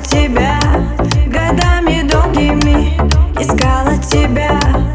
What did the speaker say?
тебя годами долгими, искала тебя.